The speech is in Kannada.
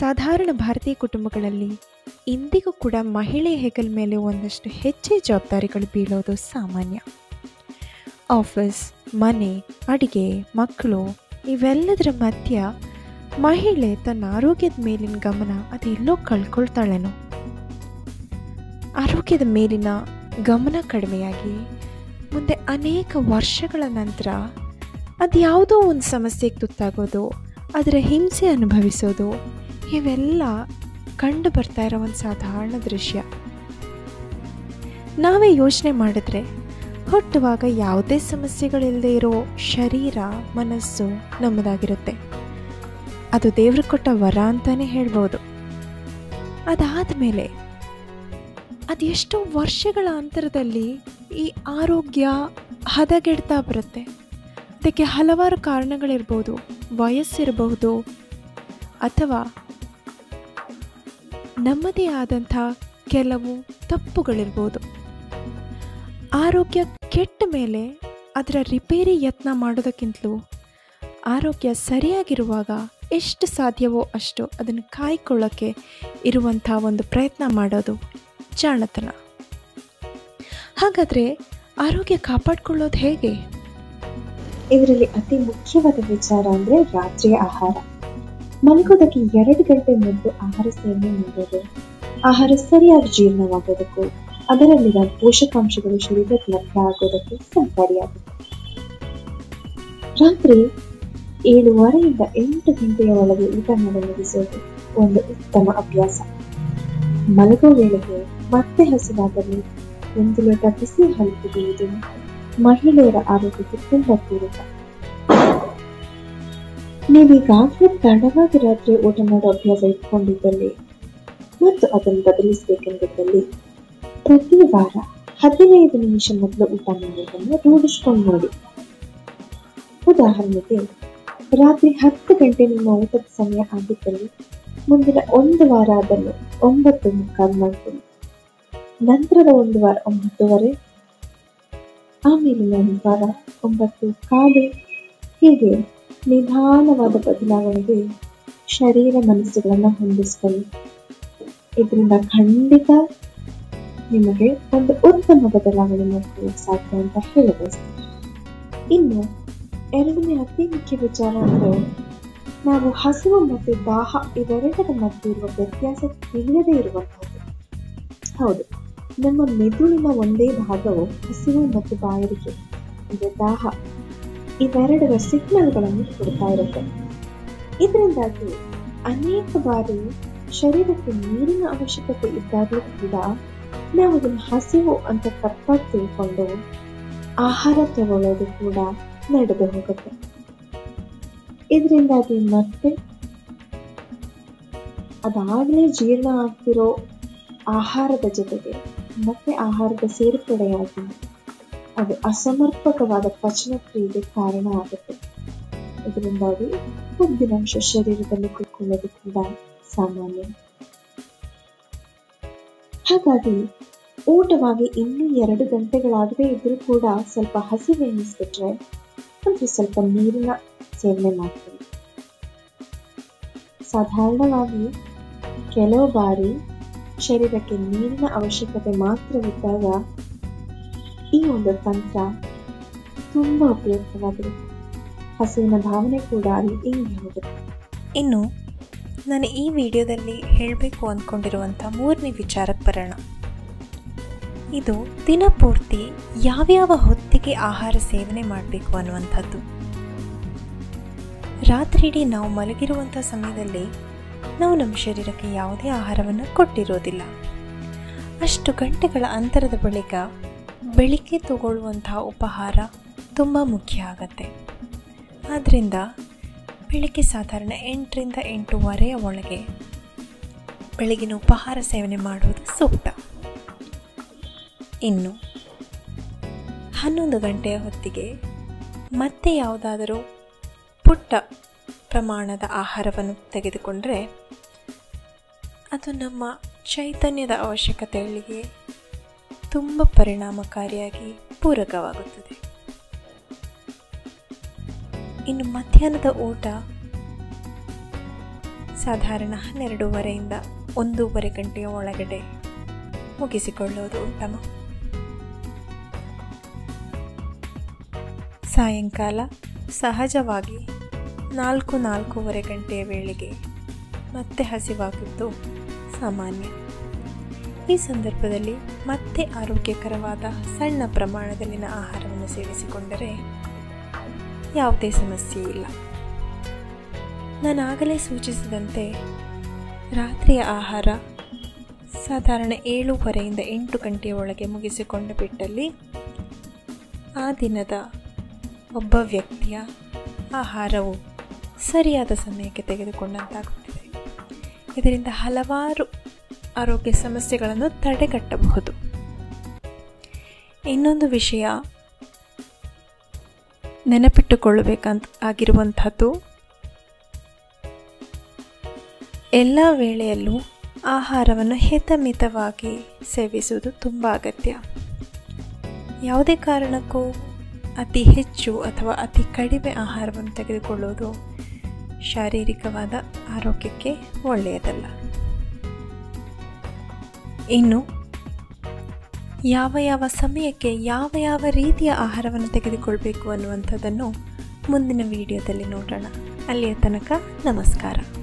ಸಾಧಾರಣ ಭಾರತೀಯ ಕುಟುಂಬಗಳಲ್ಲಿ ಇಂದಿಗೂ ಕೂಡ ಮಹಿಳೆ ಹೆಗಲ ಮೇಲೆ ಒಂದಷ್ಟು ಹೆಚ್ಚೆ ಜವಾಬ್ದಾರಿಗಳು ಬೀಳೋದು ಸಾಮಾನ್ಯ. ಆಫೀಸ್, ಮನೆ, ಅಡಿಗೆ, ಮಕ್ಕಳು ಇವೆಲ್ಲದರ ಮಧ್ಯ ಮಹಿಳೆ ತನ್ನ ಆರೋಗ್ಯದ ಮೇಲಿನ ಗಮನ ಅದೆಲ್ಲೋ ಕಳ್ಕೊಳ್ತಾಳೇನೋ. ಆರೋಗ್ಯದ ಮೇಲಿನ ಗಮನ ಕಡಿಮೆಯಾಗಿ ಮುಂದೆ ಅನೇಕ ವರ್ಷಗಳ ನಂತರ ಅದು ಯಾವುದೋ ಒಂದು ಸಮಸ್ಯೆಗೆ ತುತ್ತಾಗೋದು, ಅದರ ಹಿಂಸೆ ಅನುಭವಿಸೋದು ಇವೆಲ್ಲ ಕಂಡು ಬರ್ತಾ ಇರೋ ಒಂದು ಸಾಧಾರಣ ದೃಶ್ಯ. ನಾವೇ ಯೋಚನೆ ಮಾಡಿದ್ರೆ ಹುಟ್ಟುವಾಗ ಯಾವುದೇ ಸಮಸ್ಯೆಗಳಿಲ್ಲದೆ ಇರೋ ಶರೀರ, ಮನಸ್ಸು ನಮ್ಮದಾಗಿರುತ್ತೆ. ಅದು ದೇವ್ರ ಕೊಟ್ಟ ವರ ಅಂತಾನೆ ಹೇಳ್ಬೋದು. ಅದಾದ ಮೇಲೆ ಅದೆಷ್ಟೋ ವರ್ಷಗಳ ಅಂತರದಲ್ಲಿ ಈ ಆರೋಗ್ಯ ಹದಗೆಡ್ತಾ ಬರುತ್ತೆ. ಅದಕ್ಕೆ ಹಲವಾರು ಕಾರಣಗಳಿರ್ಬೋದು. ವಯಸ್ಸಿರಬಹುದು ಅಥವಾ ನಮ್ಮದೇ ಆದಂಥ ಕೆಲವು ತಪ್ಪುಗಳಿರ್ಬೋದು. ಆರೋಗ್ಯ ಕೆಟ್ಟ ಮೇಲೆ ಅದರ ರಿಪೇರಿ ಯತ್ನ ಮಾಡೋದಕ್ಕಿಂತಲೂ ಆರೋಗ್ಯ ಸರಿಯಾಗಿರುವಾಗ ಎಷ್ಟು ಸಾಧ್ಯವೋ ಅಷ್ಟು ಅದನ್ನು ಕಾಯ್ಕೊಳ್ಳೋಕ್ಕೆ ಇರುವಂಥ ಒಂದು ಪ್ರಯತ್ನ ಮಾಡೋದು ಜಾಣತನ. ಹಾಗಾದರೆ ಆರೋಗ್ಯ ಕಾಪಾಡಿಕೊಳ್ಳೋದು ಹೇಗೆ? ಇದರಲ್ಲಿ ಅತಿ ಮುಖ್ಯವಾದ ವಿಚಾರ ಅಂದ್ರೆ ರಾತ್ರಿಯ ಆಹಾರ. ಮಲಗೋದಕ್ಕೆ ಎರಡು ಗಂಟೆ ಮೊದಲು ಆಹಾರ ಸೇವನೆ ಮಾಡೋದು ಆಹಾರ ಸರಿಯಾಗಿ ಜೀರ್ಣವಾಗೋದಕ್ಕೂ ಅದರಲ್ಲಿರುವ ಪೋಷಕಾಂಶಗಳು ಶರೀರಕ್ಕೆ ಲಭ್ಯ ಆಗೋದಕ್ಕೆ ಸಹಕಾರಿಯಾಗುತ್ತೆ ರಾತ್ರಿ ಏಳುವರೆಯಿಂದ ಎಂಟು ಗಂಟೆಯ ಒಳಗೆ ಊಟ ಮಾಡಿ ಮುಗಿಸೋದು ಒಂದು ಉತ್ತಮ ಅಭ್ಯಾಸ. ಮಲಗೋ ವೇಳೆಗೆ ಮತ್ತೆ ಹಸಿವಾಗಲು, ಒಂದು ಲೋಟ ಬಿಸಿ ಹಾಲು ಮಹಿಳೆಯರ ಆರೋಗ್ಯಕ್ಕೆ ತುಂಬ ಪೂರಕ. ನೀವೀಗಾಗಲೇ ತಡವಾಗಿ ರಾತ್ರಿ ಊಟ ಮಾಡೋ ಅಭ್ಯಾಸ ಇಟ್ಕೊಂಡಿದ್ದಲ್ಲಿ ಮತ್ತು ಅದನ್ನು ಬದಲಿಸಬೇಕೆಂದಿದ್ದಲ್ಲಿ ಪ್ರತಿ ವಾರ ಹದಿನೈದು ನಿಮಿಷ ಮೊದಲು ಊಟ ಮಾಡೋದನ್ನು ರೂಢಿಸ್ಕೊಂಡು ನೋಡಿ. ಉದಾಹರಣೆಗೆ, ರಾತ್ರಿ ಹತ್ತು ಗಂಟೆ ನಿಮ್ಮ ಊಟದ ಸಮಯ ಆಗಿದ್ದಲ್ಲಿ ಮುಂದಿನ ಒಂದು ವಾರ ಅದನ್ನು ಒಂಬತ್ತು ಮುಕ್ಕಾಲು ಮಾಡ್ಕೊಳ್ಳಿ ನಂತರದ ಒಂದು ವಾರ ಒಂಬತ್ತುವರೆ ಆಮೇಲೆ ಒಂದು ವಾರ ಒಂಬತ್ತು ಕಾಲು, ಹೀಗೆ. ನಿಧಾನವಾದ ಬದಲಾವಣೆಗೆ ಶರೀರ ಮನಸ್ಸುಗಳನ್ನ ಹೊಂದಿಸ್ಕೊಳ್ಳಿ. ಇದರಿಂದ ಖಂಡಿತ ನಿಮಗೆ ಒಂದು ಉತ್ತಮ ಬದಲಾವಣೆ ಮಾಡ್ಕೊಳ್ಳೋಕೆ ಸಾಧ್ಯ ಅಂತ ಹೇಳಬಯಸ್ತೀನಿ. ಇನ್ನು ಎರಡನೇ ಅತಿ ಮುಖ್ಯ ವಿಚಾರ ಅಂದರೆ ನಾವು ಹಸಿವು ಮತ್ತು ದಾಹ ಇವೆರಡರ ಮಧ್ಯೆ ಇರುವ ವ್ಯತ್ಯಾಸ ತಿಳಿಯದೇ ಇರುವಂಥದ್ದು. ಹೌದು, ನಮ್ಮ ಮೆದುಳಿನ ಒಂದೇ ಭಾಗವು ಹಸಿವು ಮತ್ತು ಬಾಯಾರಿಕೆ ಅಂದರೆ ದಾಹ. ಇವೆರಡರ ಸಿಗ್ನಲ್ಗಳನ್ನು ಕೊಡ್ತಾ ಇರುತ್ತೆ. ಇದರಿಂದಾಗಿ ಅನೇಕ ಬಾರಿ ಶರೀರಕ್ಕೆ ನೀರಿನ ಅವಶ್ಯಕತೆ ಇದ್ದಾಗಲೂ ಕೂಡ ನಾವು ಅದನ್ನು ಹಸಿವು ಅಂತ ತಪ್ಪಾಗಿ ತಿಳ್ಕೊಂಡು ಆಹಾರ ತಗೊಳ್ಳೋದು ಕೂಡ ನಡೆದು ಹೋಗುತ್ತೆ. ಇದರಿಂದಾಗಿ ಮತ್ತೆ ಅದಾಗಲೇ ಜೀರ್ಣ ಆಗ್ತಿರೋ ಆಹಾರದ ಜೊತೆಗೆ ಮತ್ತೆ ಆಹಾರದ ಸೇರ್ಪಡೆಯಾಗಿ ಅದು ಅಸಮರ್ಪಕವಾದ ಪಚನ ಕ್ರಿಯೆಗೆ ಕಾರಣ ಆಗುತ್ತೆ. ಇದರಿಂದಾಗಿ ಕೊಬ್ಬಿನಾಂಶ ಶರೀರದಲ್ಲಿ ಕುತ್ಕೊಳ್ಳೋದು ಕೂಡ ಸಾಮಾನ್ಯ. ಹಾಗಾಗಿ ಊಟವಾಗಿ ಇನ್ನೂ ಎರಡು ಗಂಟೆಗಳಾಗದೇ ಇದ್ರೂ ಕೂಡ ಸ್ವಲ್ಪ ಹಸಿವೆ ಎನಿಸ್ಬಿಟ್ರೆ ಅಂದ್ರೆ ಸ್ವಲ್ಪ ನೀರಿನ ಸೇವನೆ ಮಾಡ್ತೀವಿ. ಸಾಧಾರಣವಾಗಿ ಕೆಲವು ಬಾರಿ ಶರೀರಕ್ಕೆ ನೀರಿನ ಅವಶ್ಯಕತೆ ಮಾತ್ರವಿದ್ದಾಗ ಈ ಒಂದು ತಂತ್ರ ತುಂಬಾ ಉಪಯುಕ್ತವಾಗಿದೆ. ಹಸುವಿನ ಭಾವನೆ ಕೂಡ ಅಲ್ಲಿ ಇಂಗಿ ಹೋಗುತ್ತೆ ಇನ್ನು ನಾನು ಈ ವಿಡಿಯೋದಲ್ಲಿ ಹೇಳಬೇಕು ಅಂದ್ಕೊಂಡಿರುವಂಥ ಮೂರನೇ ವಿಚಾರಕ್ಕೆ ಬರೋಣ. ಇದು ದಿನಪೂರ್ತಿ ಯಾವ್ಯಾವ ಹೊತ್ತಿಗೆ ಆಹಾರ ಸೇವನೆ ಮಾಡಬೇಕು ಅನ್ನುವಂಥದ್ದು. ರಾತ್ರಿಡೀ ನಾವು ಮಲಗಿರುವಂಥ ಸಮಯದಲ್ಲಿ ನಾವು ನಮ್ಮ ಶರೀರಕ್ಕೆ ಯಾವುದೇ ಆಹಾರವನ್ನು ಕೊಟ್ಟಿರೋದಿಲ್ಲ. ಅಷ್ಟು ಗಂಟೆಗಳ ಅಂತರದ ಬಳಿಕ ಬೆಳಿಗ್ಗೆ ತಗೊಳ್ಳುವಂತಹ ಉಪಹಾರ ತುಂಬ ಮುಖ್ಯ ಆಗತ್ತೆ. ಆದ್ದರಿಂದ ಬೆಳಿಗ್ಗೆ ಸಾಧಾರಣ ಎಂಟರಿಂದ ಎಂಟೂವರೆಯ ಒಳಗೆ ಬೆಳಗಿನ ಉಪಹಾರ ಸೇವನೆ ಮಾಡುವುದು ಸೂಕ್ತ. ಇನ್ನು ಹನ್ನೊಂದು ಗಂಟೆಯ ಹೊತ್ತಿಗೆ ಮತ್ತೆ ಯಾವುದಾದರೂ ಪುಟ್ಟ ಪ್ರಮಾಣದ ಆಹಾರವನ್ನು ತೆಗೆದುಕೊಂಡರೆ ಅದು ನಮ್ಮ ಚೈತನ್ಯದ ಅವಶ್ಯಕತೆಗಳಿಗೆ ತುಂಬ ಪರಿಣಾಮಕಾರಿಯಾಗಿ ಪೂರಕವಾಗುತ್ತದೆ. ಇನ್ನು ಮಧ್ಯಾಹ್ನದ ಊಟ ಸಾಧಾರಣ ಹನ್ನೆರಡೂವರೆಯಿಂದ ಒಂದೂವರೆ ಗಂಟೆಯ ಒಳಗಡೆ ಮುಗಿಸಿಕೊಳ್ಳುವುದು ಉತ್ತಮ. ಸಾಯಂಕಾಲ ಸಹಜವಾಗಿ ನಾಲ್ಕು ನಾಲ್ಕೂವರೆ ಗಂಟೆಯ ವೇಳೆಗೆ ಮತ್ತೆ ಹಸಿವಾಗಿದ್ದು ಸಾಮಾನ್ಯ. ಈ ಸಂದರ್ಭದಲ್ಲಿ ಮತ್ತೆ ಆರೋಗ್ಯಕರವಾದ ಸಣ್ಣ ಪ್ರಮಾಣದಲ್ಲಿನ ಆಹಾರವನ್ನು ಸೇವಿಸಿಕೊಂಡರೆ ಯಾವುದೇ ಸಮಸ್ಯೆ ಇಲ್ಲ. ನಾನು ಆಗಲೇ ಸೂಚಿಸಿದಂತೆ ರಾತ್ರಿಯ ಆಹಾರ ಸಾಧಾರಣ ಏಳೂವರೆಯಿಂದ ಎಂಟು ಗಂಟೆಯ ಒಳಗೆ ಮುಗಿಸಿಕೊಂಡು ಬಿಟ್ಟಲ್ಲಿ ಆ ದಿನದ ಒಬ್ಬ ವ್ಯಕ್ತಿಯ ಆಹಾರವು ಸರಿಯಾದ ಸಮಯಕ್ಕೆ ತೆಗೆದುಕೊಂಡಂತಾಗುತ್ತದೆ. ಇದರಿಂದ ಹಲವಾರು ಆರೋಗ್ಯ ಸಮಸ್ಯೆಗಳನ್ನು ತಡೆಗಟ್ಟಬಹುದು. ಇನ್ನೊಂದು ವಿಷಯ, ನೆನಪಿಟ್ಟುಕೊಳ್ಳಬೇಕಂತ ಆಗಿರುವಂಥದ್ದು, ಎಲ್ಲ ವೇಳೆಯಲ್ಲೂ ಆಹಾರವನ್ನು ಹಿತಮಿತವಾಗಿ ಸೇವಿಸುವುದು ತುಂಬ ಅಗತ್ಯ. ಯಾವುದೇ ಕಾರಣಕ್ಕೂ ಅತಿ ಹೆಚ್ಚು ಅಥವಾ ಅತಿ ಕಡಿಮೆ ಆಹಾರವನ್ನು ತೆಗೆದುಕೊಳ್ಳುವುದು ಶಾರೀರಿಕವಾದ ಆರೋಗ್ಯಕ್ಕೆ ಒಳ್ಳೆಯದಲ್ಲ. ಇನ್ನು ಯಾವ ಯಾವ ಸಮಯಕ್ಕೆ ಯಾವ ಯಾವ ರೀತಿಯ ಆಹಾರವನ್ನು ತೆಗೆದುಕೊಳ್ಬೇಕು ಅನ್ನುವಂಥದ್ದನ್ನು ಮುಂದಿನ ವಿಡಿಯೋದಲ್ಲಿ ನೋಡೋಣ. ಅಲ್ಲಿಯ ತನಕ ನಮಸ್ಕಾರ.